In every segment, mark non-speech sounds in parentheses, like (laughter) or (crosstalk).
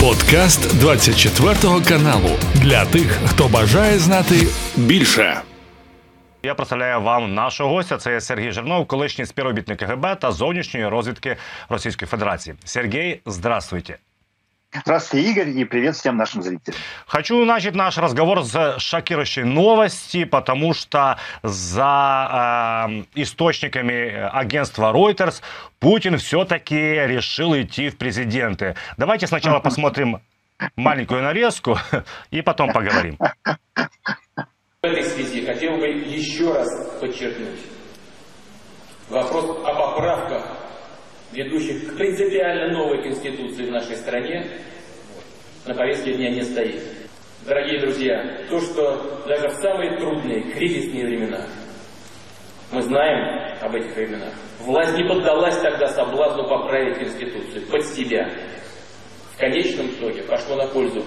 Подкаст 24 каналу для тих, хто бажає знати більше. Я представляю вам нашого гостя. Це Сергій Жирнов, колишній співробітник КГБ та зовнішньої розвідки Російської Федерації. Сергій, здравствуйте. Здравствуйте, Игорь, и привет всем нашим зрителям. Хочу начать наш разговор с шокирующей новости, потому что за э, источниками агентства Reuters Путин все-таки решил идти в президенты. Давайте сначала (laughs) посмотрим маленькую нарезку (laughs) и потом поговорим. В этой связи хотел бы еще раз подчеркнуть. Вопрос о поправках, ведущих к принципиально новой конституции в нашей стране, на повестке дня не стоит. Дорогие друзья, то, что даже в самые трудные, кризисные времена, мы знаем об этих временах, власть не поддалась тогда соблазну поправить Конституцию под себя. В конечном итоге пошло на пользу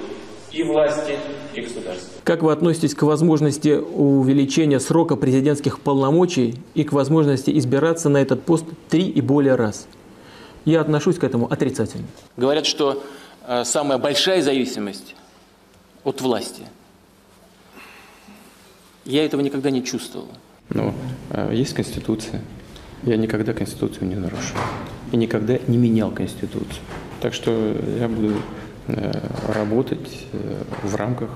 и власти, и государства. Как вы относитесь к возможности увеличения срока президентских полномочий и к возможности избираться на этот пост три и более раз? Я отношусь к этому отрицательно. Говорят, что э, самая большая зависимость от власти. Я этого никогда не чувствовал. Но э, есть Конституция. Я никогда Конституцию не нарушил. И никогда не менял Конституцию. Так что я буду э, работать э, в рамках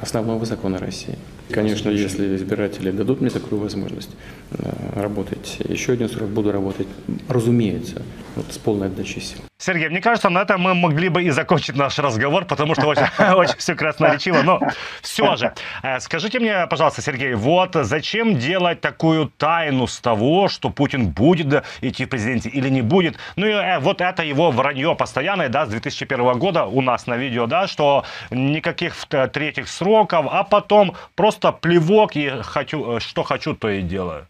основного закона России. Конечно, если избиратели дадут мне такую возможность э, работать еще один срок, буду работать, разумеется, вот с полной отдачей сил. Сергей, мне кажется, на этом мы могли бы и закончить наш разговор, потому что очень, (laughs) очень все красноречиво. Но все же, э, скажите мне, пожалуйста, Сергей, вот зачем делать такую тайну с того, что Путин будет идти в президенте или не будет? Ну и э, вот это его вранье постоянное, да, с 2001 года у нас на видео, да, что никаких э, третьих сроков, а потом просто плевок и хочу, что хочу, то и делаю.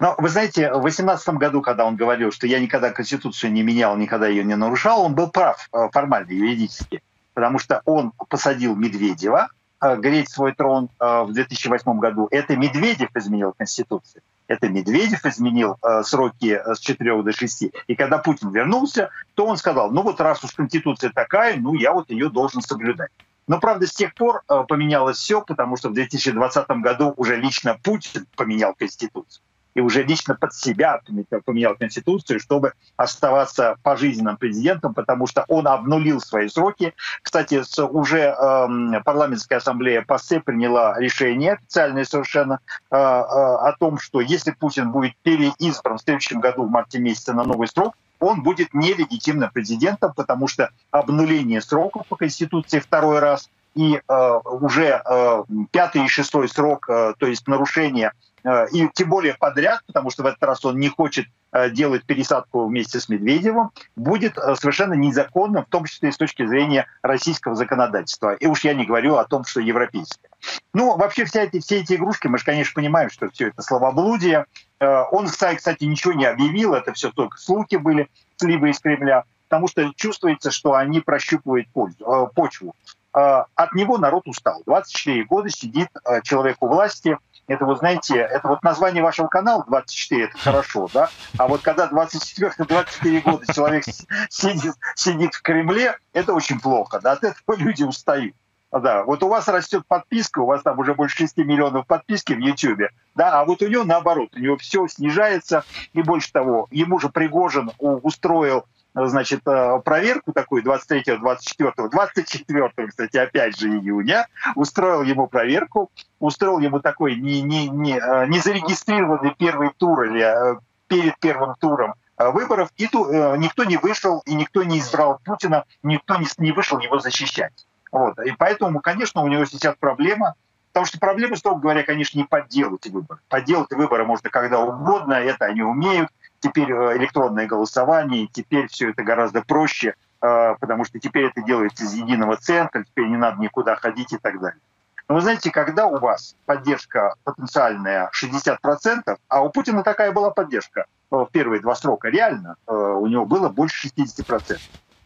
Но вы знаете, в 2018 году, когда он говорил, что я никогда Конституцию не менял, никогда ее не нарушал, он был прав э, формально, юридически. Потому что он посадил Медведева э, греть свой трон э, в 2008 году. Это Медведев изменил Конституцию. Это Медведев изменил сроки с 4 до 6. И когда Путин вернулся, то он сказал, ну вот раз уж Конституция такая, ну я вот ее должен соблюдать. Но, правда, с тех пор поменялось все, потому что в 2020 году уже лично Путин поменял Конституцию и уже лично под себя поменял Конституцию, чтобы оставаться пожизненным президентом, потому что он обнулил свои сроки. Кстати, уже э, парламентская ассамблея ПАСЕ приняла решение официальное совершенно э, э, о том, что если Путин будет переизбран в следующем году, в марте месяце, на новый срок, он будет нелегитимным президентом, потому что обнуление сроков по Конституции второй раз и э, уже э, пятый и шестой срок, э, то есть нарушение Э, и тем более подряд, потому что в этот раз он не хочет э, делать пересадку вместе с Медведевым, будет э, совершенно незаконным, в том числе и с точки зрения российского законодательства. И уж я не говорю о том, что европейское. Ну, вообще вся эти, все эти игрушки, мы же, конечно, понимаем, что все это словоблудие. Он, кстати, ничего не объявил, это все только слухи были, сливы из Кремля, потому что чувствуется, что они прощупывают пользу, почву. От него народ устал. 24 года сидит человек у власти – это вот, знаете, это вот название вашего канала 24, это хорошо, да? А вот когда 24-24 года человек сидит, сидит в Кремле, это очень плохо, да? От этого люди устают. Да, вот у вас растет подписка, у вас там уже больше 6 миллионов подписки в Ютьюбе, да, а вот у него наоборот, у него все снижается, и больше того, ему же Пригожин устроил значит, э, проверку такую 23 24 24 кстати, опять же июня, устроил ему проверку, устроил ему такой не, не, не, э, не зарегистрированный первый тур или э, перед первым туром выборов, и ту, никто не вышел, и никто не избрал Путина, никто не, не вышел его защищать. Вот. И поэтому, конечно, у него сейчас проблема, Потому что проблема, строго говоря, конечно, не подделать выборы. Подделать выборы можно когда угодно, это они умеют теперь э, электронное голосование, теперь все это гораздо проще, э, потому что теперь это делается из единого центра, теперь не надо никуда ходить и так далее. Но вы знаете, когда у вас поддержка потенциальная 60%, а у Путина такая была поддержка э, в первые два срока, реально, у него было больше 60%,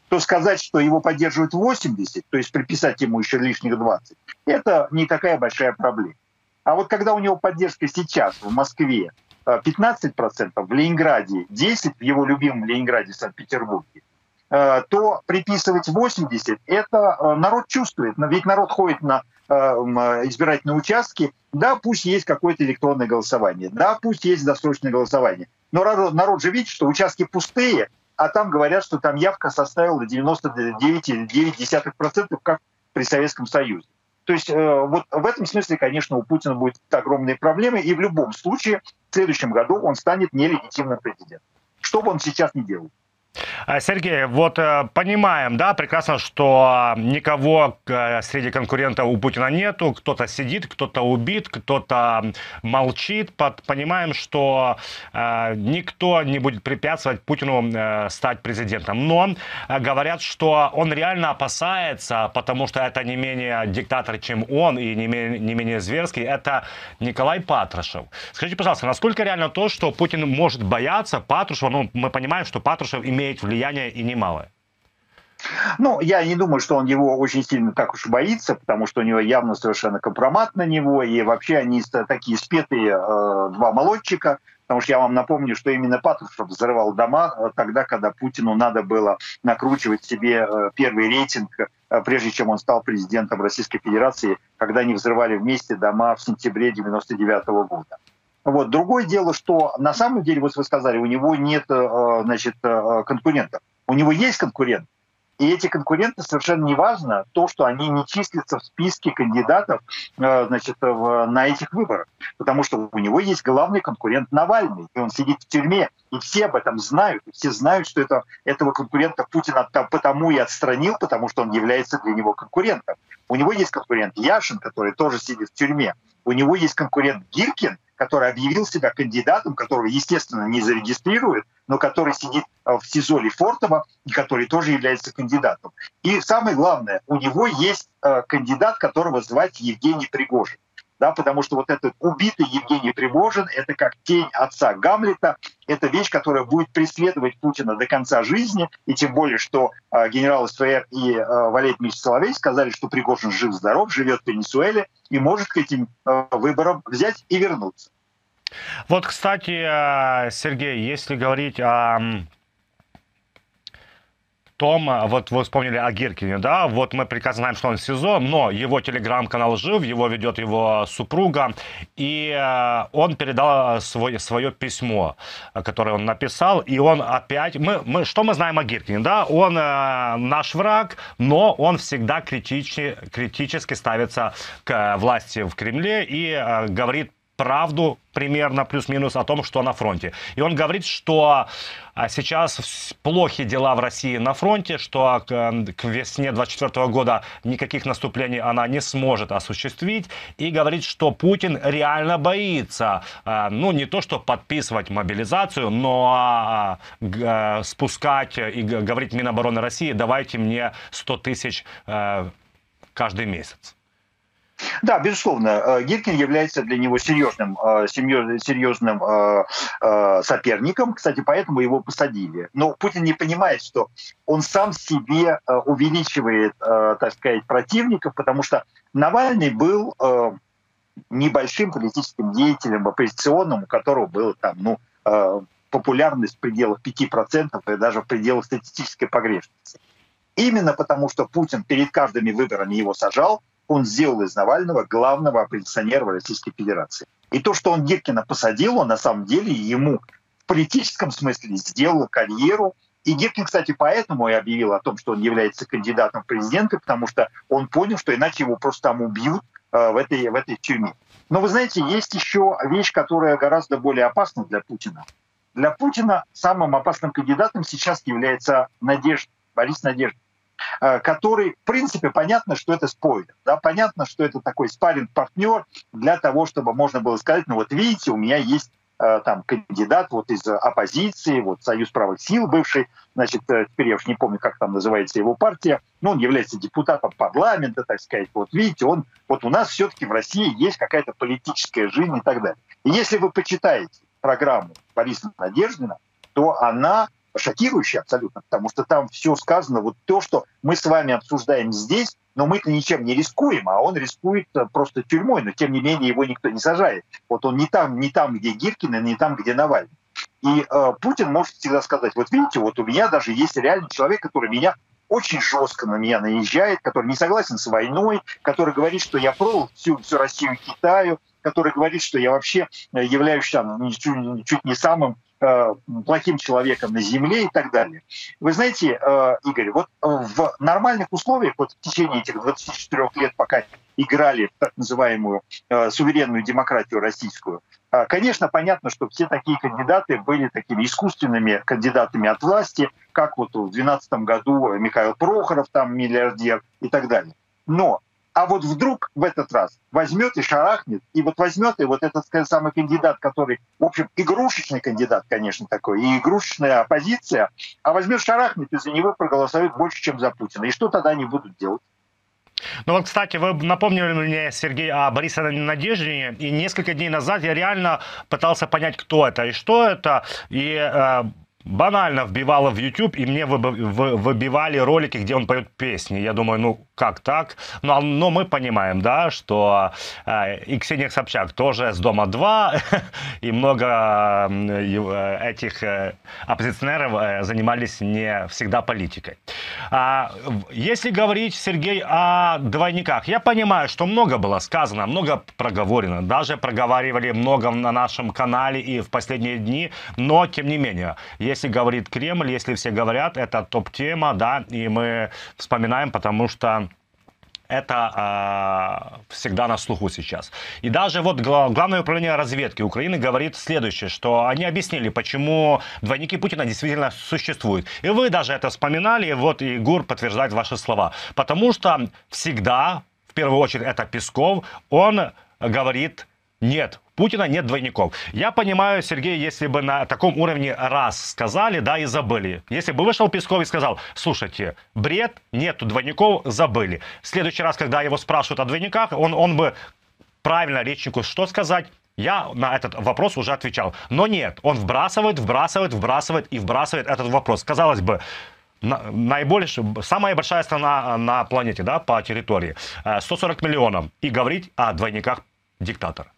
то сказать, что его поддерживают 80, то есть приписать ему еще лишних 20, это не такая большая проблема. А вот когда у него поддержка сейчас в Москве 15%, в Ленинграде 10%, в его любимом Ленинграде, Санкт-Петербурге, то приписывать 80, это народ чувствует. Ведь народ ходит на избирательные участки, да, пусть есть какое-то электронное голосование, да, пусть есть досрочное голосование. Но народ же видит, что участки пустые, а там говорят, что там явка составила 99,9%, как при Советском Союзе. То есть э, вот в этом смысле, конечно, у Путина будет огромные проблемы, и в любом случае в следующем году он станет нелегитимным президентом. Что бы он сейчас не делал. А, Сергей, вот э, понимаем, да, прекрасно, что никого э, среди конкурентов у Путина нету, кто-то сидит, кто-то убит, кто-то молчит, понимаем, что э, никто не будет препятствовать Путину стать президентом. Но говорят, что он реально опасается, потому что это не менее диктатор, чем он, и не не менее зверский, это Николай Патрушев. Скажите, пожалуйста, насколько реально то, что Путин может бояться Патрушева, ну, мы понимаем, что Патрушев имеет имеет влияние и немалое. Ну, я не думаю, что он его очень сильно так уж боится, потому что у него явно совершенно компромат на него, и вообще они такие спетые э, два молодчика, потому что я вам напомню, что именно Патрушев взрывал дома э, тогда, когда Путину надо было накручивать себе э, первый рейтинг, э, прежде чем он стал президентом Российской Федерации, когда они взрывали вместе дома в сентябре 99 года. Вот. Другое дело, что на самом деле, вот вы сказали, у него нет э, значит, э, конкурентов. У него есть конкурент. И эти конкуренты совершенно не важно то, что они не числятся в списке кандидатов э, значит, на этих выборах. Потому что у него есть главный конкурент Навальный, и он сидит в тюрьме. И все об этом знают. И все знают, что это, этого конкурента Путин потому и отстранил, потому что он является для него конкурентом. У него есть конкурент Яшин, который тоже сидит в тюрьме. У него есть конкурент Гиркин, который объявил себя кандидатом, которого, естественно, не зарегистрирует, но который сидит э, в СИЗО Лефортово и который тоже является кандидатом. И самое главное, у него есть э, кандидат, которого звать Евгений Пригожин да, потому что вот этот убитый Евгений Пригожин — это как тень отца Гамлета, это вещь, которая будет преследовать Путина до конца жизни, и тем более, что э, генерал СФР и э, Валерий Дмитриевич Соловей сказали, что Пригожин жив-здоров, живет в Венесуэле и может к этим э, выборам взять и вернуться. Вот, кстати, э, Сергей, если говорить о том, вот вы вспомнили о Гиркине, да, вот мы прекрасно знаем, что он в СИЗО, но его телеграм-канал жив, его ведет его супруга, и э, он передал свой, свое письмо, которое он написал, и он опять, мы, мы, что мы знаем о Гиркине, да, он э, наш враг, но он всегда критични, критически ставится к власти в Кремле и э, говорит правду примерно плюс-минус о том, что на фронте. И он говорит, что а, сейчас плохи дела в России на фронте, что к весне 24 года никаких наступлений она не сможет осуществить. И говорит, что Путин реально боится, а, ну не то, что подписывать мобилизацию, но а, спускать и говорить Минобороны России, давайте мне 100 тысяч э, каждый месяц. Да, безусловно, э, Гиркин является для него серьезным, э, серьезным э, соперником, кстати, поэтому его посадили. Но Путин не понимает, что он сам себе увеличивает, так сказать, противников, потому что Навальный был небольшим политическим деятелем, оппозиционным, у которого было там, ну, популярность в пределах 5% и даже в пределах статистической погрешности. Именно потому, что Путин перед каждыми выборами его сажал, он сделал из Навального главного оппозиционера Российской Федерации. И то, что он Гиркина посадил, он на самом деле ему в политическом смысле сделал карьеру. И Гиркин, кстати, поэтому и объявил о том, что он является кандидатом в президенты, потому что он понял, что иначе его просто там убьют э, в, этой, в этой тюрьме. Но вы знаете, есть еще вещь, которая гораздо более опасна для Путина. Для Путина самым опасным кандидатом сейчас является Надежда, Борис Надежда. Э, который, в принципе, понятно, что это спойлер. Да? Понятно, что это такой спарринг-партнер для того, чтобы можно было сказать, ну вот видите, у меня есть э, там кандидат вот из оппозиции, вот Союз правых сил бывший, значит, э, теперь я уж не помню, как там называется его партия, но он является депутатом парламента, так сказать, вот видите, он, вот у нас все-таки в России есть какая-то политическая жизнь и так далее. И если вы почитаете программу Бориса Надеждина, то она шокирующий абсолютно, потому что там все сказано, вот то, что мы с вами обсуждаем здесь, но мы-то ничем не рискуем, а он рискует э, просто тюрьмой, но тем не менее его никто не сажает. Вот он не там, не там, где Гиркин, и не там, где Навальный. И э, Путин может всегда сказать, вот видите, вот у меня даже есть реальный человек, который меня очень жестко на меня наезжает, который не согласен с войной, который говорит, что я продал всю, всю Россию Китаю, который говорит, что я вообще э, являюсь там, чуть, чуть не самым плохим человеком на Земле и так далее. Вы знаете, э, Игорь, вот э, в нормальных условиях, вот в течение этих 24 лет, пока играли в так называемую э, суверенную демократию российскую, э, Конечно, понятно, что все такие кандидаты были такими искусственными кандидатами от власти, как вот в 2012 году Михаил Прохоров, там миллиардер и так далее. Но а вот вдруг в этот раз возьмет и шарахнет, и вот возьмет и вот этот сказать, самый кандидат, который, в общем, игрушечный кандидат, конечно, такой, и игрушечная оппозиция, а возьмет шарахнет, и за него проголосуют больше, чем за Путина. И что тогда они будут делать? Ну вот, кстати, вы напомнили мне, Сергей, о Борисе Надеждине, и несколько дней назад я реально пытался понять, кто это и что это, и э, банально вбивало в YouTube, и мне выбивали ролики, где он поет песни. Я думаю, ну как так? Но, но мы понимаем, да, что э, и Ксения Собчак тоже с Дома 2, (laughs) и много э, этих э, оппозиционеров э, занимались не всегда политикой. А, если говорить, Сергей, о двойниках, я понимаю, что много было сказано, много проговорено, даже проговаривали много на нашем канале и в последние дни, но тем не менее, если говорит Кремль, если все говорят, это топ-тема, да, и мы вспоминаем, потому что это э, всегда на слуху сейчас. И даже вот Главное управление разведки Украины говорит следующее, что они объяснили, почему двойники Путина действительно существуют. И вы даже это вспоминали, вот и ГУР подтверждает ваши слова. Потому что всегда, в первую очередь, это Песков, он говорит нет, Путина нет двойников. Я понимаю, Сергей, если бы на таком уровне раз сказали, да, и забыли. Если бы вышел Песков и сказал, слушайте, бред, нету двойников, забыли. В следующий раз, когда его спрашивают о двойниках, он, он бы правильно речнику что сказать? Я на этот вопрос уже отвечал. Но нет, он вбрасывает, вбрасывает, вбрасывает и вбрасывает этот вопрос. Казалось бы, наибольшая, самая большая страна на планете, да, по территории, 140 э, миллионов, и говорить о двойниках диктатора.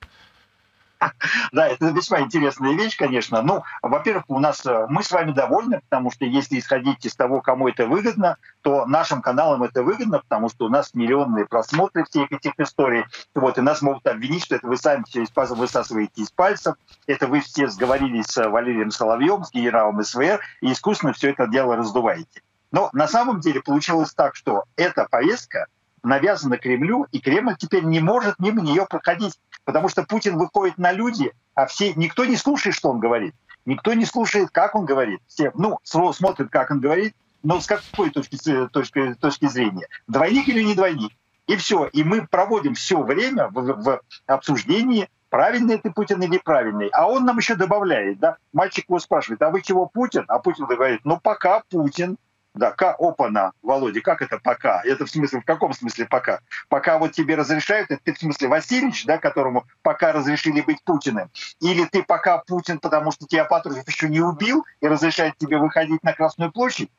(laughs) Да, это весьма интересная вещь, конечно. Ну, во-первых, у нас э, мы с вами довольны, потому что если исходить из того, кому это выгодно, то нашим каналам это выгодно, потому что у нас миллионные просмотры всех этих историй. Вот, и нас могут обвинить, что это вы сами все высасываете из пальцев, это вы все сговорились с Валерием Соловьем, с генералом СВР, и искусственно все это дело раздуваете. Но на самом деле получилось так, что эта повестка навязана Кремлю, и Кремль теперь не может мимо нее проходить, потому что Путин выходит на люди, а все никто не слушает, что он говорит, никто не слушает, как он говорит. Все, ну, смотрят, как он говорит, но с какой точки, точки, точки зрения, двойник или не двойник. И все. И мы проводим все время в, в обсуждении, правильный ты Путин или неправильный. А он нам еще добавляет, да, мальчик его спрашивает, а вы чего Путин? А Путин говорит, ну пока Путин. Да, как опана, Володя, как это пока? Это в смысле, в каком смысле пока? Пока вот тебе разрешают, это ты в смысле Васильевич, да, которому пока разрешили быть Путиным? Или ты пока Путин, потому что тебя Патрушев еще не убил и разрешает тебе выходить на Красную площадь?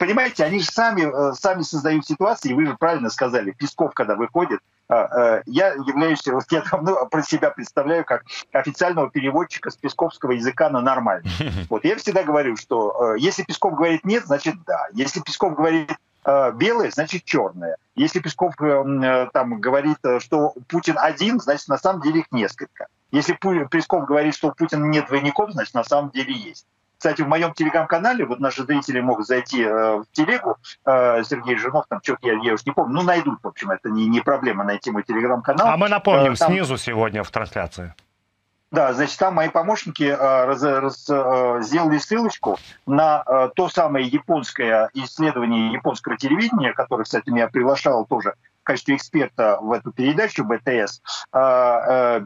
Понимаете, они же сами, э, сами создают ситуации, и вы же правильно сказали, Песков, когда выходит, а, э, я являюсь, я давно про себя представляю как официального переводчика с песковского языка на нормальный. (laughs) Вот я всегда говорю, что э, если Песков говорит нет, значит да. Если Песков говорит белое, значит черное. Если Песков там говорит, что Путин один, значит на самом деле их несколько. Если Песков говорит, что у Путина нет двойников, значит на самом деле есть. Кстати, в моем телеграм-канале, вот наши зрители могут зайти э, в телегу, э, Сергей Жирнов, там что-то я, я уж не помню, ну найдут, в общем, это не, не проблема найти мой телеграм-канал. А мы напомним, э, там... снизу сегодня в трансляции. Да, значит, там мои помощники э, раз, раз, э, сделали ссылочку на э, то самое японское исследование японского телевидения, которое, кстати, меня приглашало тоже качестве эксперта в эту передачу БТС, BTS,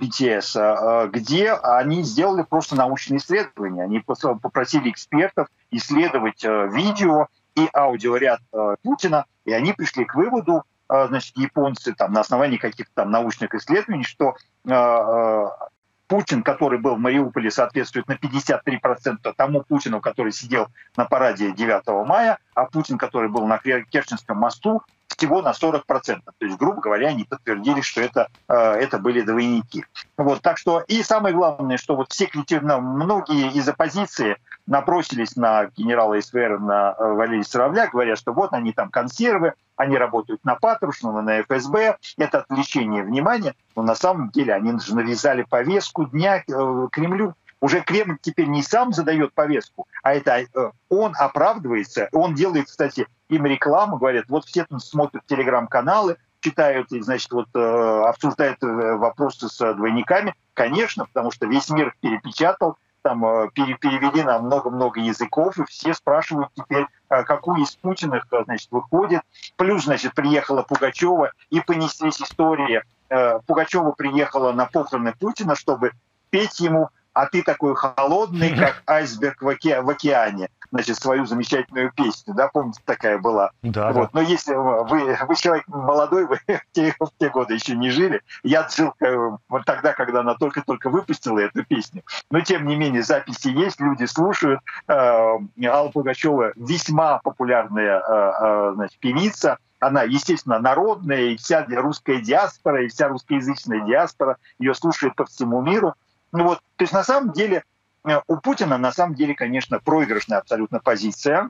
э, э, где они сделали просто научные исследования. Они попросили экспертов исследовать э, видео и аудиоряд Путина, и они пришли к выводу, значит, японцы там на основании каких-то там научных исследований, что Путин, который был в Мариуполе, соответствует на 53% тому Путину, который сидел на параде 9 мая, а Путин, который был на Керченском мосту, всего на 40%. То есть, грубо говоря, они подтвердили, что это, это были двойники. Вот, так что, и самое главное, что вот все ну, многие из оппозиции напросились на генерала СВР, на Валерия Сыровля, говоря, что вот они там консервы, они работают на Патрушева, на ФСБ, это отвлечение внимания, но на самом деле они же навязали повестку дня э, Кремлю. Уже Кремль теперь не сам задает повестку, а это э, он оправдывается, он делает, кстати, им рекламу, говорят, вот все там смотрят телеграм-каналы, читают и, значит, вот э, обсуждают вопросы с двойниками. Конечно, потому что весь мир перепечатал, там э, перевели много-много языков, и все спрашивают теперь, э, какую из Путиных, э, значит, выходит. Плюс, значит, приехала Пугачева, и понеслись истории. Пугачева приехала на похороны Путина, чтобы петь ему а ты такой холодный, (laughs) как айсберг в, оке в океане. Значит, свою замечательную песню, да, помните, такая была. Да, вот. да. Но если вы, вы человек молодой, (laughs) вы в те, в те годы еще не жили, я жил э, вот тогда, когда она только-только выпустила эту песню. Но, тем не менее, записи есть, люди слушают. Э, Алла Пугачева весьма популярная э, значит, певица, она, естественно, народная, и вся русская диаспора, и вся русскоязычная диаспора ее слушает по всему миру. Ну вот, то есть на самом деле э, у Путина на самом деле, конечно, проигрышная абсолютно позиция.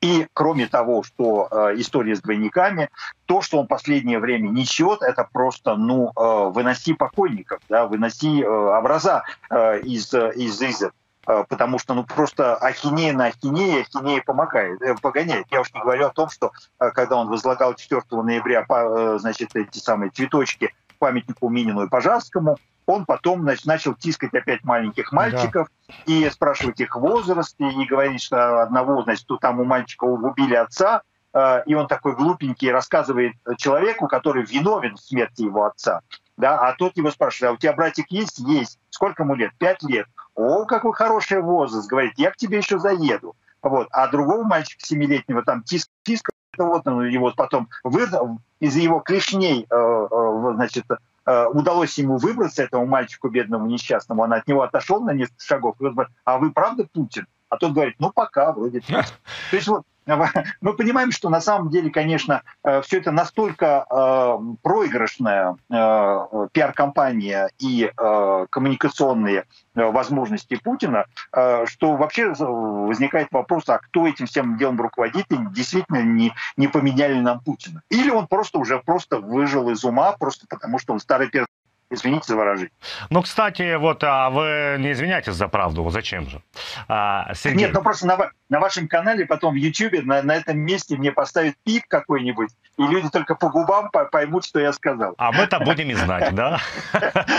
И кроме того, что э, история с двойниками, то, что он последнее время несет, это просто, ну, э, выноси покойников, да, выноси э, образа э, из, из изер. Э, потому что, ну, просто ахинея на ахинея, ахинея помогает, э, погоняет. Я уж не говорю о том, что э, когда он возлагал 4 ноября, э, значит, эти самые цветочки памятнику Минину и Пожарскому, он потом значит, начал тискать опять маленьких мальчиков да. и спрашивать их возраст, и говорить, что одного, значит, там у мальчика убили отца, э, и он такой глупенький рассказывает человеку, который виновен в смерти его отца. Да, а тот его спрашивает, а у тебя братик есть? Есть. Сколько ему лет? Пять лет. О, какой хороший возраст. Говорит, я к тебе еще заеду. Вот. А другого мальчика семилетнего там тиск, тиск вот он его потом выдал, из его клешней, э, э, значит, удалось ему выбраться, этому мальчику бедному несчастному, он от него отошел на несколько шагов, и он говорит, а вы правда Путин? А тот говорит, ну пока, вроде. (laughs) То есть вот (laughs) мы понимаем, что на самом деле, конечно, э, все это настолько э, проигрышная э, пиар-компания и коммуникационные возможности Путина, что вообще возникает вопрос, а кто этим всем делом руководит, и действительно не, не поменяли нам Путина. Или он просто уже просто выжил из ума, просто потому что он старый перс Извините за выражение. Ну, кстати, вот а вы не извиняйтесь за правду, вот зачем же? А, Сергей... Нет, ну просто на, на вашем канале, потом в Ютьюбе, на, на этом месте мне поставят пип какой-нибудь, и люди только по губам поймут, что я сказал. А мы-то будем и знать, да? (laughs)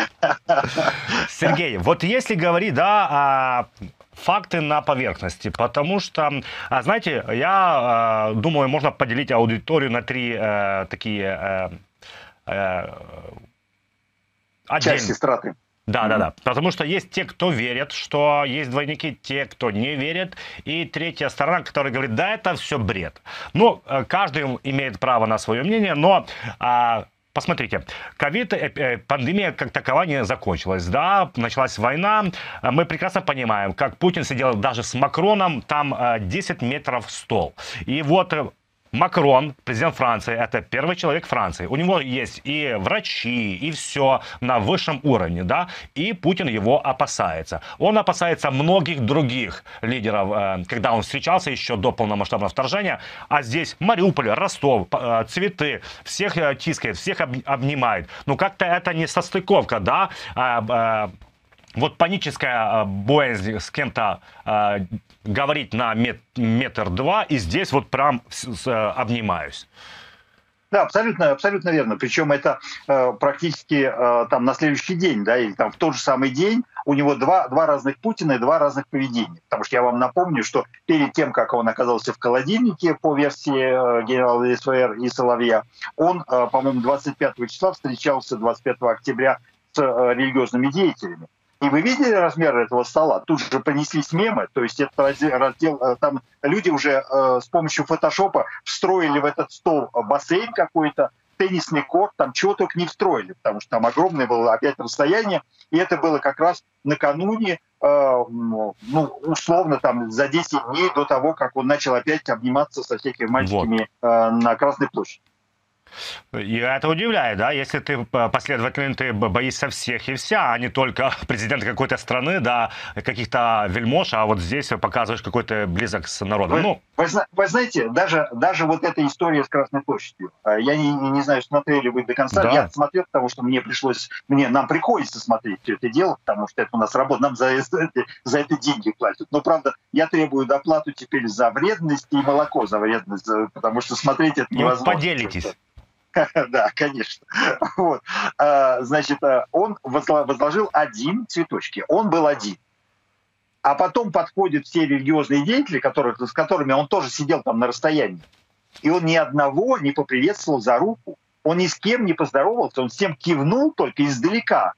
Сергей, вот если говорить, да, факты на поверхности, потому что, а, знаете, я думаю, можно поделить аудиторию на три э, такие э, э, Отдельно. части страты. Да, да, да. Потому что есть те, кто верят, что есть двойники, те, кто не верит, и третья сторона, которая говорит, да, это все бред. Ну, э, каждый имеет право на свое мнение, но а, Посмотрите, ковид, э, э, пандемия как такова не закончилась, да, началась война, мы прекрасно понимаем, как Путин сидел даже с Макроном, там 10 метров стол. И вот Макрон, президент Франции, это первый человек Франции. У него есть и врачи, и все на высшем уровне, да, и Путин его опасается. Он опасается многих других лидеров, э, когда он встречался еще до полномасштабного вторжения, а здесь Мариуполь, Ростов, э, цветы, всех э, тискает, всех обнимает. Ну, как-то это не состыковка, да, а, вот паническая боязнь с кем-то э, говорить на мет, метр два, и здесь вот прям с, с, обнимаюсь. Да, абсолютно, абсолютно верно. Причем это э, практически э, там на следующий день, да, или там в тот же самый день у него два, два разных Путина и два разных поведения. Потому что я вам напомню, что перед тем, как он оказался в холодильнике по версии э, генерала СВР и Соловья, он, э, по-моему, 25 числа встречался 25 октября с э, религиозными деятелями. И вы видели размеры этого стола? Тут же понеслись мемы, то есть это раздел, э, там люди уже э, с помощью фотошопа встроили в этот стол бассейн какой-то, теннисный корт, там чего только не встроили, потому что там огромное было опять расстояние, и это было как раз накануне, э, ну, условно, там, за 10 дней до того, как он начал опять обниматься со всякими мальчиками вот. э, на Красной площади. И это удивляет, да, если ты последовательно ты боишься всех и вся, а не только (laughs) президента какой-то страны, да, каких-то вельмож, а вот здесь показываешь какой-то близок с народом. Вы, ну, вы, вы знаете, даже, даже вот эта история с Красной площадью, а, я не, не знаю, смотрели вы до конца, да. я смотрел, потому что мне пришлось, мне, нам приходится смотреть все это дело, потому что это у нас работа, нам за, (laughs) за, это, деньги платят. Но, правда, я требую доплату теперь за вредность и молоко за вредность, потому что смотреть это ну, невозможно. Ну, поделитесь. (laughs) Да, конечно. (laughs) Вот. А, значит, а, он возложил один цветочки. Он был один. А потом подходят все религиозные деятели, которых, с которыми он тоже сидел там на расстоянии. И он ни одного не поприветствовал за руку. Он ни с кем не поздоровался, он всем кивнул только издалека.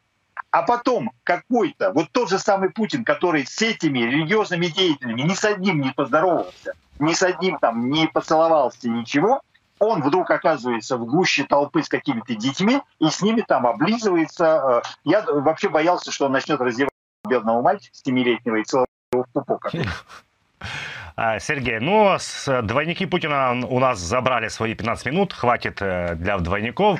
А потом какой-то, вот тот же самый Путин, который с этими религиозными деятелями ни с одним не поздоровался, ни с одним там не поцеловался, ничего, он вдруг оказывается в гуще толпы с какими-то детьми и с ними там облизывается. Э, я вообще боялся, что он начнет раздевать бедного мальчика семилетнего и целого в пупок. (laughs) А, Сергей, ну, с, двойники Путина у нас забрали свои 15 минут, хватит э, для двойников.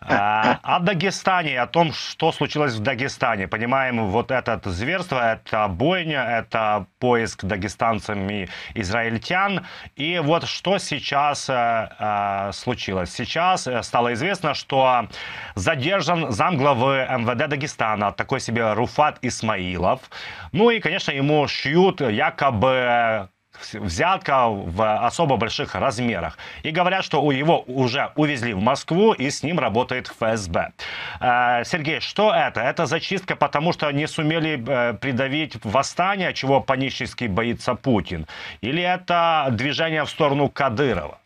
А, о Дагестане, о том, что случилось в Дагестане. Понимаем, вот это зверство, это бойня, это поиск дагестанцами израильтян. И вот что сейчас э, э, случилось. Сейчас стало известно, что задержан замглавы МВД Дагестана, такой себе Руфат Исмаилов. Ну и, конечно, ему шьют якобы взятка в особо больших размерах. И говорят, что у его уже увезли в Москву, и с ним работает ФСБ. Э, Сергей, что это? Это зачистка, потому что не сумели э, придавить восстание, чего панически боится Путин? Или это движение в сторону Кадырова?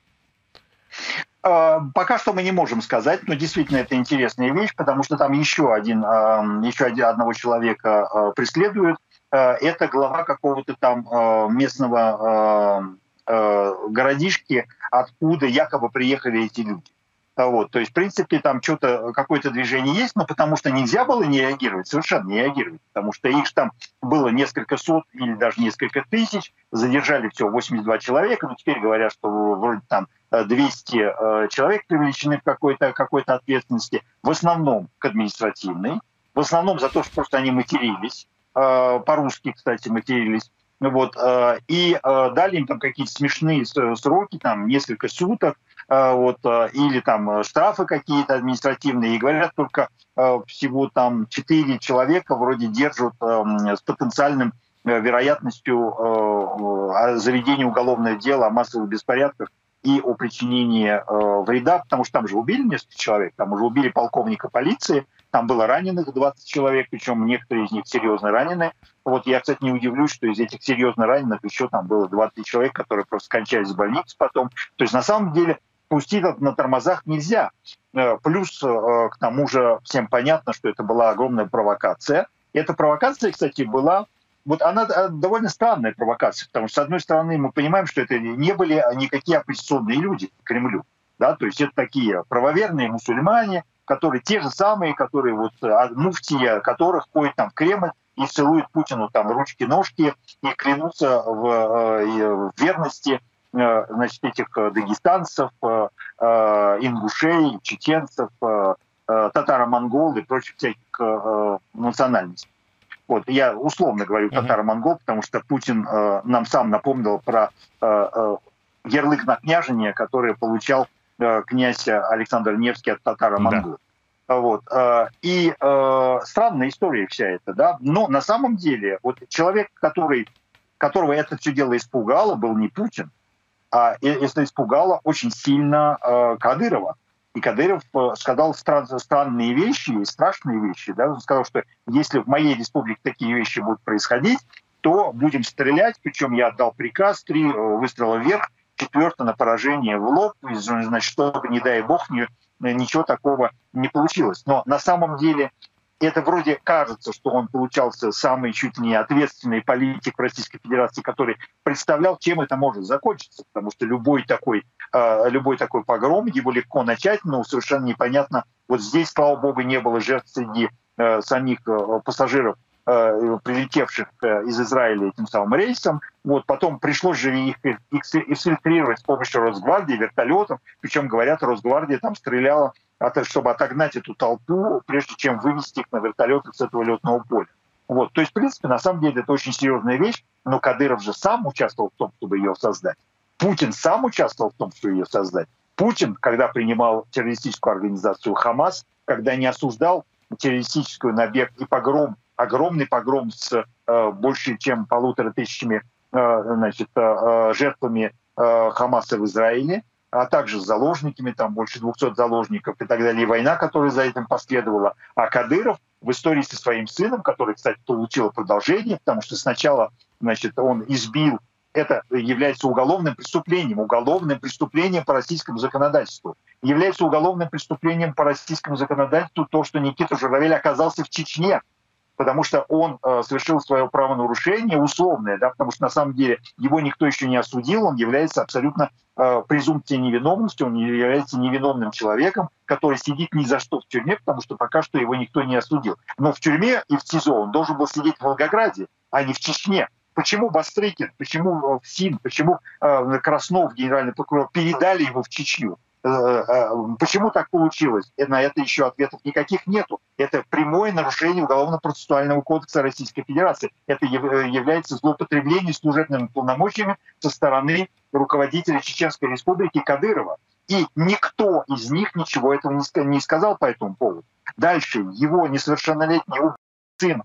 Э, пока что мы не можем сказать, но действительно это интересная вещь, потому что там еще один, еще один, одного человека преследуют. Э, это глава какого-то там э, местного э, городишки, откуда якобы приехали эти люди. Вот, то есть, в принципе, там что-то, какое-то движение есть, но потому что нельзя было не реагировать, совершенно не реагировать, потому что их там было несколько сот или даже несколько тысяч, задержали все 82 человека, но теперь говорят, что вроде там 200 человек привлечены в какой-то какой ответственности, в основном к административной, в основном за то, что просто они матерились, по-русски, кстати, матерились. Вот, э, и э, дали им там какие-то смешные сроки, там несколько суток, вот, или там штрафы какие-то административные, и говорят только всего там четыре человека вроде держат с потенциальным вероятностью заведения уголовного дела о массовых беспорядках и о причинении вреда, потому что там же убили несколько человек, там уже убили полковника полиции, там было раненых 20 человек, причем некоторые из них серьезно ранены. Вот я, кстати, не удивлюсь, что из этих серьезно раненых еще там было 20 человек, которые просто скончались в больнице потом. То есть на самом деле пустить на тормозах нельзя. Э, плюс э, к тому же всем понятно, что это была огромная провокация. И эта провокация, кстати, была вот она э, довольно странная провокация, потому что, с одной стороны, мы понимаем, что это не были никакие оппозиционные люди Кремлю. Да? То есть это такие правоверные мусульмане, которые те же самые, которые вот а, муфтия, которых ходят там в Кремль и целуют Путину там ручки-ножки и клянутся в, э, в верности э, значит, этих дагестанцев, э, ингушей, чеченцев, татаро-монгол и прочих всяких национальностей. Вот, я условно говорю татаро-монгол, потому что Путин нам сам напомнил про ярлык на княжение, который получал Э, князь Александр Невский от татаро монгол да. Вот. Э, и э, странная история вся эта, да. Но на самом деле, вот человек, который, которого это все дело испугало, был не Путин, а это испугало очень сильно э, Кадырова. И Кадыров э, сказал стран, странные вещи страшные вещи. Да? Он сказал, что если в моей республике такие вещи будут происходить, то будем стрелять. Причем я отдал приказ, три выстрела вверх, четвертое на поражение в лоб, значит, чтобы, не дай бог, не, ничего такого не получилось. Но на самом деле это вроде кажется, что он получался самый чуть ли не ответственный политик Российской Федерации, который представлял, чем это может закончиться, потому что любой такой, э, любой такой погром, его легко начать, но совершенно непонятно. Вот здесь, слава богу, не было жертв среди э, самих э, пассажиров прилетевших э, из Израиля этим самым рейсом. Вот потом пришлось же их инфильтрировать с помощью Росгвардии, вертолетов. Причем, говорят, Росгвардия там стреляла, чтобы отогнать эту толпу, прежде чем вывести их на вертолетах с этого летного поля. Вот. То есть, в принципе, на самом деле это очень серьезная вещь, но Кадыров же сам участвовал в том, чтобы ее создать. Путин сам участвовал в том, чтобы ее создать. Путин, когда принимал террористическую организацию Хамас, когда не осуждал террористическую набег и погром огромный погром с э, больше чем полутора тысячами э, значит, э, жертвами Хамаса в Израиле, а также с заложниками, там больше 200 заложников и так далее, и война, которая за этим последовала. А Кадыров в истории со своим сыном, который, кстати, получил продолжение, потому что сначала значит, он избил это является уголовным преступлением, уголовным преступлением по российскому законодательству. Является уголовным преступлением по российскому законодательству то, что Никита Журавель оказался в Чечне, потому что он э, совершил свое правонарушение условное, да, потому что на самом деле его никто еще не осудил, он является абсолютно э, презумпцией невиновности, он является невиновным человеком, который сидит ни за что в тюрьме, потому что пока что его никто не осудил. Но в тюрьме и в СИЗО он должен был сидеть в Волгограде, а не в Чечне. Почему Бастрыкин, почему э, СИН, почему э, Краснов, генеральный прокурор, передали его в Чечню? Э, э, почему так получилось? И на это еще ответов никаких нету. Это прямое нарушение Уголовно-процессуального кодекса Российской Федерации. Это э, является злоупотреблением служебными полномочиями со стороны руководителя Чеченской Республики Кадырова. И никто из них ничего этого не сказал по этому поводу. Дальше его несовершеннолетний сын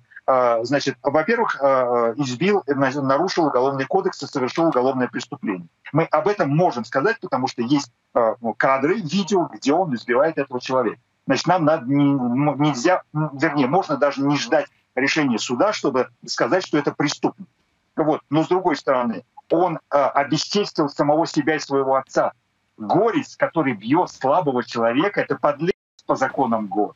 значит, во-первых, а, избил, нарушил уголовный кодекс и совершил уголовное преступление. Мы об этом можем сказать, потому что есть а, ну, кадры, видео, где он избивает этого человека. Значит, нам надо, нельзя, вернее, можно даже не ждать решения суда, чтобы сказать, что это преступник. Вот. Но с другой стороны, он обесчестил самого себя и своего отца. Горец, который бьет слабого человека, это подлец по законам ГО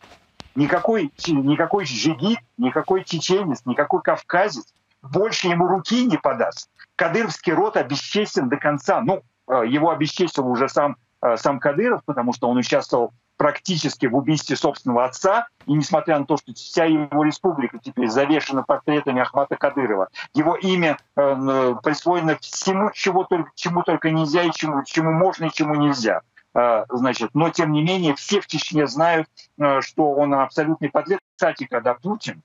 никакой, никакой жигит, никакой чеченец, никакой кавказец больше ему руки не подаст. Кадыровский род обесчестен до конца. Ну, э, его обесчестил уже сам, э, сам Кадыров, потому что он участвовал практически в убийстве собственного отца, и несмотря на то, что вся его республика теперь завешена портретами Ахмата Кадырова, его имя э, присвоено всему, чего только, чему только нельзя и чему, чему можно и чему нельзя. Э, значит, но тем не менее все в Чечне знают, э, что он абсолютный подлец. Кстати, когда Путин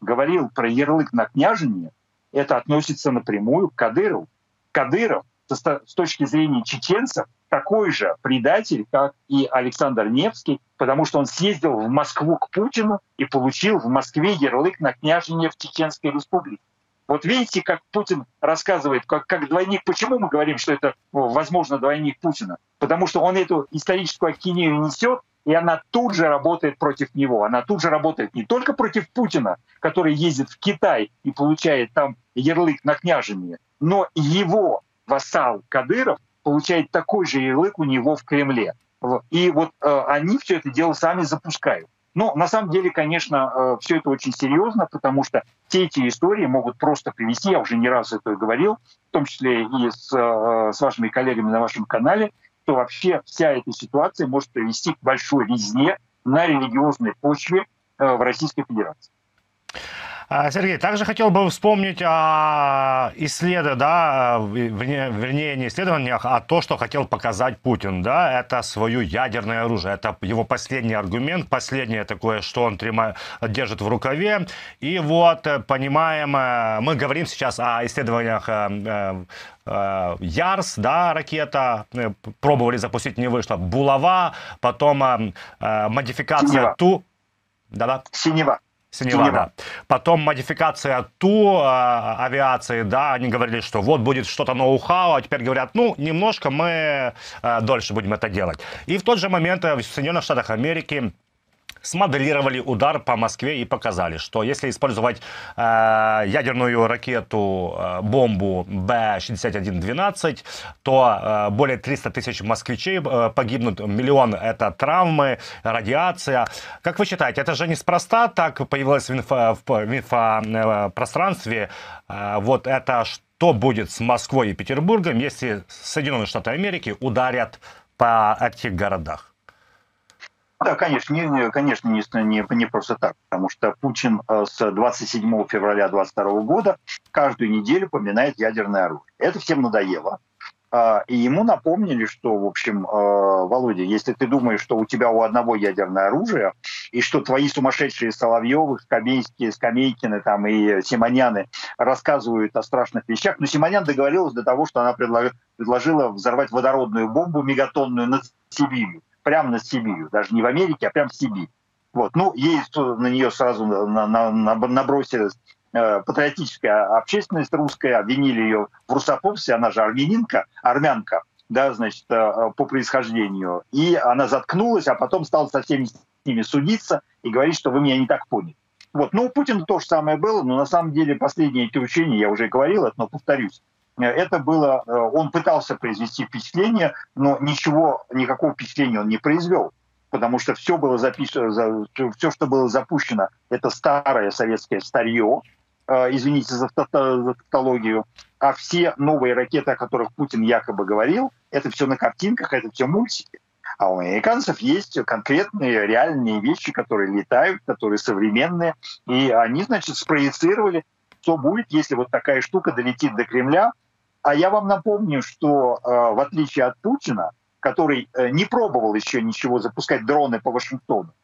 говорил про ярлык на княжение, это относится напрямую к Кадырову. Кадыров с точки зрения чеченцев такой же предатель, как и Александр Невский, потому что он съездил в Москву к Путину и получил в Москве ярлык на княжение в Чеченской республике. Вот видите, как Путин рассказывает, как, как двойник. Почему мы говорим, что это, возможно, двойник Путина? Потому что он эту историческую акинею несет, и она тут же работает против него. Она тут же работает не только против Путина, который ездит в Китай и получает там ярлык на княжение, но его вассал Кадыров получает такой же ярлык у него в Кремле. И вот э, они все это дело сами запускают. Но на самом деле, конечно, э, все это очень серьезно, потому что все эти истории могут просто привести, я уже не раз это говорил, в том числе и с, э, с вашими коллегами на вашем канале, что вообще вся эта ситуация может привести к большой резне на религиозной почве э, в Российской Федерации. А, Сергей, также хотел бы вспомнить о исследовании, да, вернее, вернее, не исследованиях, а то, что хотел показать Путин, да, это свое ядерное оружие. Это его последний аргумент, последнее такое, что он держит в рукаве. И вот, э, понимаем, э, мы говорим сейчас о исследованиях э, Ярс, да, ракета, пробовали запустить, не вышло. Булава, потом модификация Синева. Ту. Да-да. Синева. Синева, да. Потом модификация Ту э, авиации, да, они говорили, что вот будет что-то ноу-хау, а теперь говорят, ну, немножко мы э, дольше будем это делать. И в тот же момент в Соединенных Штатах Америки смоделировали удар по Москве и показали, что если использовать э, ядерную ракету, э, бомбу Б-6112, то э, более 300 тысяч москвичей э, погибнут, миллион это травмы, радиация. Как вы считаете, это же неспроста так появилось в, инфо, в инфопространстве? Э, вот это что будет с Москвой и Петербургом, если Соединенные Штаты Америки ударят по этих городах? Да, конечно, не, конечно, не, не, не просто так, потому что Путин э, с 27 февраля 2022 года каждую неделю поминает ядерное оружие. Это всем надоело. А, и ему напомнили, что, в общем, э, Володя, если ты думаешь, что у тебя у одного ядерное оружие, и что твои сумасшедшие Соловьевы, Скамейские, Скамейкины там, и Симоняны рассказывают о страшных вещах, но Симонян договорилась до того, что она предложила взорвать водородную бомбу мегатонную над Сибирью прямо над Сибирью, даже не в Америке, а прямо в Сибирь. Вот. Ну, ей на нее сразу на, на, на, набросилась э, патриотическая общественность русская, обвинили ее в русофобстве, она же армянинка, армянка, да, значит, э, по происхождению. И она заткнулась, а потом стала со всеми с ними судиться и говорить, что вы меня не так поняли. Вот. Ну, у Путина то же самое было, но на самом деле последние эти учения, я уже говорил это, но повторюсь, это было, э, он пытался произвести впечатление, но ничего, никакого впечатления он не произвел, потому что все было записано, все, что было запущено, это старое советское старье, э, извините за, за тавтологию, а все новые ракеты, о которых Путин якобы говорил, это все на картинках, это все мультики. А у американцев есть конкретные реальные вещи, которые летают, которые современные, и они, значит, спроецировали, что будет, если вот такая штука долетит до Кремля, а я вам напомню, что э, в отличие от Путина, который э, не пробовал еще ничего запускать дроны по Вашингтону,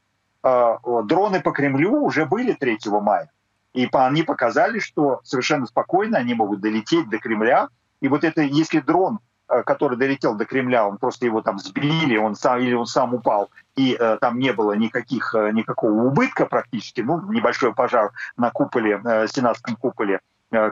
э, дроны по Кремлю уже были 3 мая. И они показали, что совершенно спокойно они могут долететь до Кремля. И вот это, если дрон, который долетел до Кремля, он просто его там сбили, он сам, или он сам упал, и э, там не было никаких, никакого убытка практически, ну, небольшой пожар на куполе, э, сенатском куполе,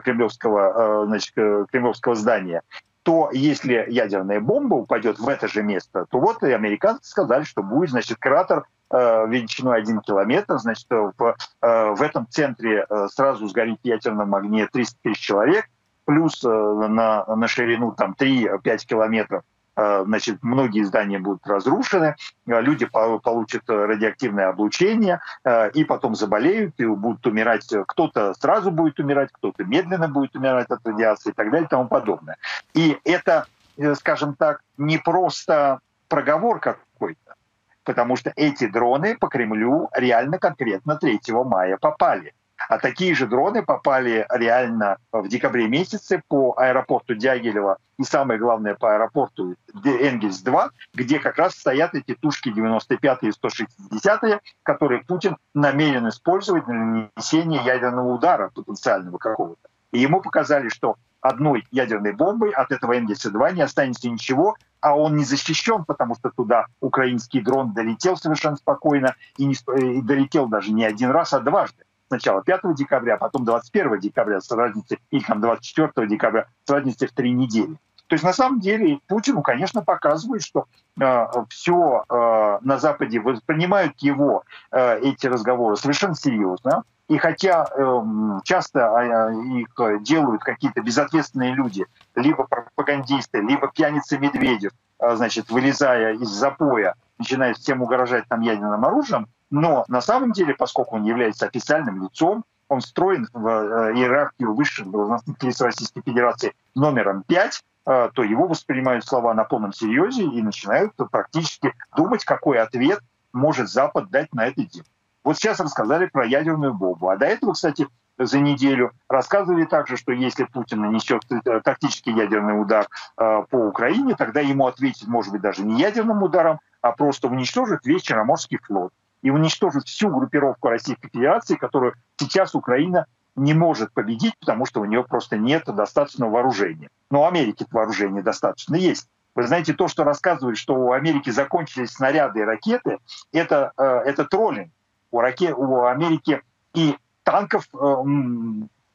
кремлевского, э, значит, э, кремлевского здания, то если ядерная бомба упадет в это же место, то вот и американцы сказали, что будет, значит, кратер э, величиной 1 километр, значит, в, э, в этом центре э, сразу сгорит в ядерном огне 300 тысяч человек, плюс э, на, на ширину там 3-5 километров. Э, значит, многие здания будут разрушены, э, люди получат радиоактивное облучение э, и потом заболеют и будут умирать. Кто-то сразу будет умирать, кто-то медленно будет умирать от радиации и так далее и тому подобное. И это, скажем так, не просто проговор какой-то, потому что эти дроны по Кремлю реально конкретно 3 мая попали. А такие же дроны попали реально в декабре месяце по аэропорту Дягилева и самое главное по аэропорту Энгельс-2, где как раз стоят эти тушки 95 и 160, которые Путин намерен использовать для нанесения ядерного удара потенциального какого-то. И ему показали, что одной ядерной бомбой от этого Энгельса-2 не останется ничего, а он не защищен, потому что туда украинский дрон долетел совершенно спокойно и, не, и долетел даже не один раз, а дважды сначала 5 декабря, а потом 21 декабря с разницей, или там 24 декабря с разницей в три недели. То есть на самом деле Путину, конечно, показывает, что э, все э, на Западе воспринимают его э, эти разговоры совершенно серьезно. И хотя э, часто э, их делают какие-то безответственные люди, либо пропагандисты, либо пьяницы Медведев, э, значит, вылезая из запоя, начинает всем угрожать там ядерным оружием, но на самом деле, поскольку он является официальным лицом, он встроен в э, иерархию высших должностных лиц Российской Федерации номером 5, э, то его воспринимают слова на полном серьезе и начинают практически думать, какой ответ может Запад дать на это дело. Вот сейчас рассказали про ядерную бомбу. А до этого, кстати, за неделю рассказывали также, что если Путин нанесет э, тактический ядерный удар по Украине, тогда ему ответить, может быть, даже не ядерным ударом, а просто уничтожит весь Черноморский флот и уничтожить всю группировку Российской Федерации, которую сейчас Украина не может победить, потому что у нее просто нет достаточного вооружения. Но у Америки вооружения достаточно есть. Вы знаете, то, что рассказывают, что у Америки закончились снаряды и ракеты, это, э, это троллинг. У, раке, у Америки и танков, э,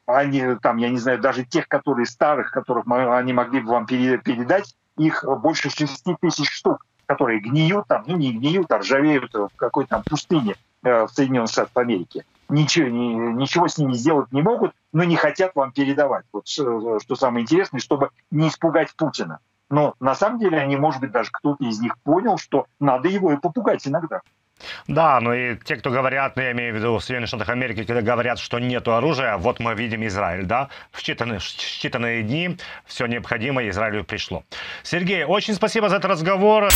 они, там, я не знаю, даже тех, которые старых, которых они могли бы вам передать, их больше 6 тысяч штук которые гниют там, ну не гниют, а ржавеют в какой-то там пустыне э, в Соединенных Штатах Америки. Ничего, ни, ничего с ними сделать не могут, но не хотят вам передавать. Вот что, что самое интересное, чтобы не испугать Путина. Но на самом деле они, может быть, даже кто-то из них понял, что надо его и попугать иногда. Да, ну и те, кто говорят, ну, я имею в виду в Соединенных Штатах Америки, когда говорят, что нет оружия, вот мы видим Израиль, да, в считанные, в считанные дни все необходимое Израилю пришло. Сергей, очень спасибо за этот разговор.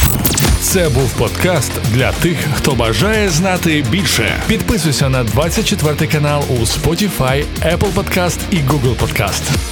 Це був подкаст для тих, хто бажає знати більше. Підписуйся на 24 канал у Spotify, Apple Podcast і Google Podcast.